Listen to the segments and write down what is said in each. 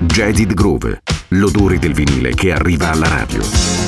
Jaded Groove, l'odore del vinile che arriva alla radio.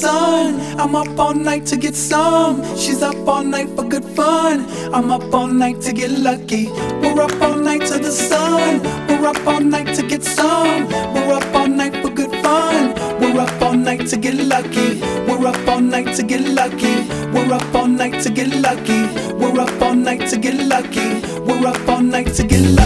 sun. I'm up all night to get some. She's up all night for good fun. I'm up all night to get lucky. We're up all night to the sun. We're up all night to get some. We're up all night for good fun. We're up all night to get lucky. We're up all night to get lucky. We're up all night to get lucky. We're up all night to get lucky. We're up all night to get lucky.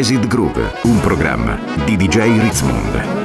Jazzed Groove, un programma di DJ Ritzmond.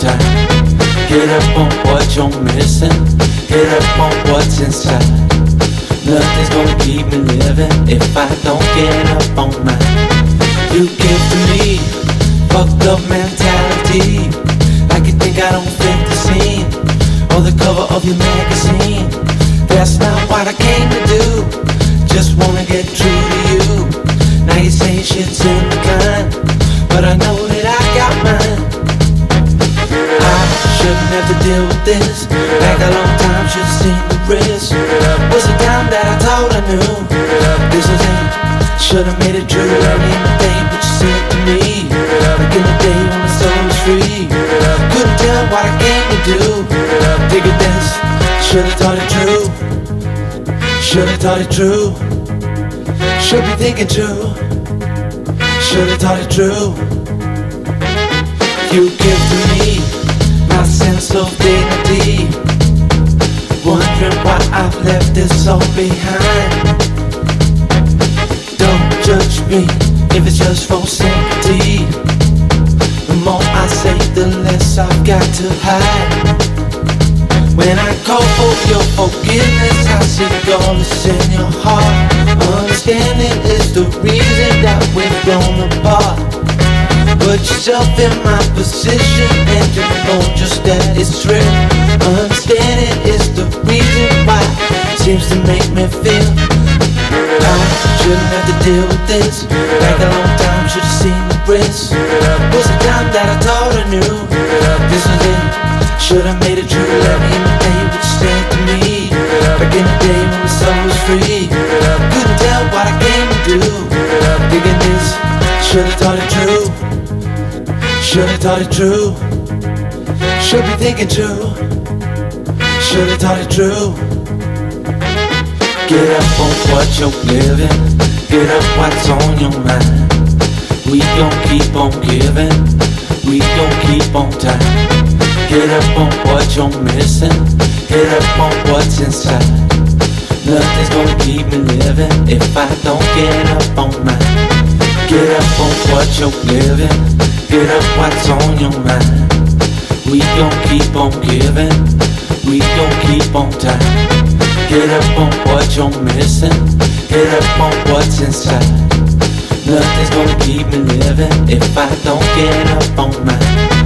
Get up on what you're missing. Get up on what's inside. Nothing's gonna keep me living if I don't get up on mine. You to me fucked up mentality. Like you think I don't fit the scene or the cover of your magazine. That's not what I came to do. Just wanna get true to you. Now you say shit's in the decline, but I know shouldn't have to deal with this. Back a long time, should've seen the risk. Was the time that I thought I knew this was it. Should've made it true early in the day, but you said to me, back in the day when my soul was free. Couldn't tell what I came to do. Digging this, should've thought it true. Should've thought it true. Should be thinking true. Should've thought it true. You give sense of dignity. Wondering why I've left this all behind. Don't judge me if it's just for sympathy. The more I say, the less I've got to hide. When I call for your forgiveness, I see that's in your heart. Understanding is the reason that we've grown apart. Put yourself in my position and you know just that it's true. Understanding is the reason why it seems to make me feel I shouldn't have to deal with this. Back a long time, should've seen the risk. Was the time that I thought I knew this was it. Should've made it true, let me day what you said to me. Back in the day when the soul was free. Couldn't tell what I came to do. Digging this, should've thought it true. Should've thought it true. Should be thinking true. Should've thought it true. Get up on what you're living. Get up what's on your mind. We gon' keep on giving. We gon' keep on time. Get up on what you're missing. Get up on what's inside. Nothing's gonna keep me living if I don't get up on mine. Get up on what you're living. Get up what's on your mind. We gon' keep on giving. We gon' keep on time. Get up on what you're missing. Get up on what's inside. Nothing's gonna keep me living if I don't get up on mine.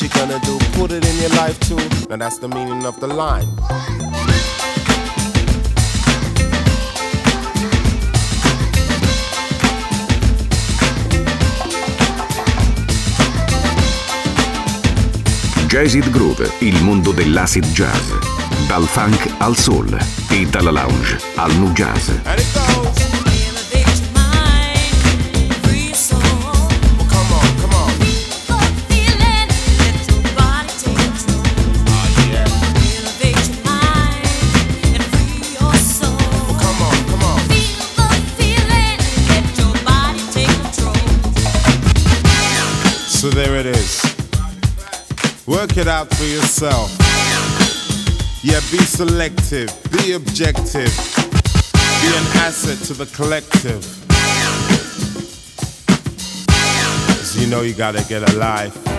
what you gonna do? Put it in your life too. Now that's the meaning of the line. Jazzed Groove, il mondo dell'acid jazz. Dal funk al soul e dalla lounge al nu jazz. it out for yourself. Yeah, be selective, be objective, be an asset to the collective. Cause you know you gotta get a life.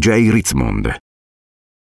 DJ Ritzmond.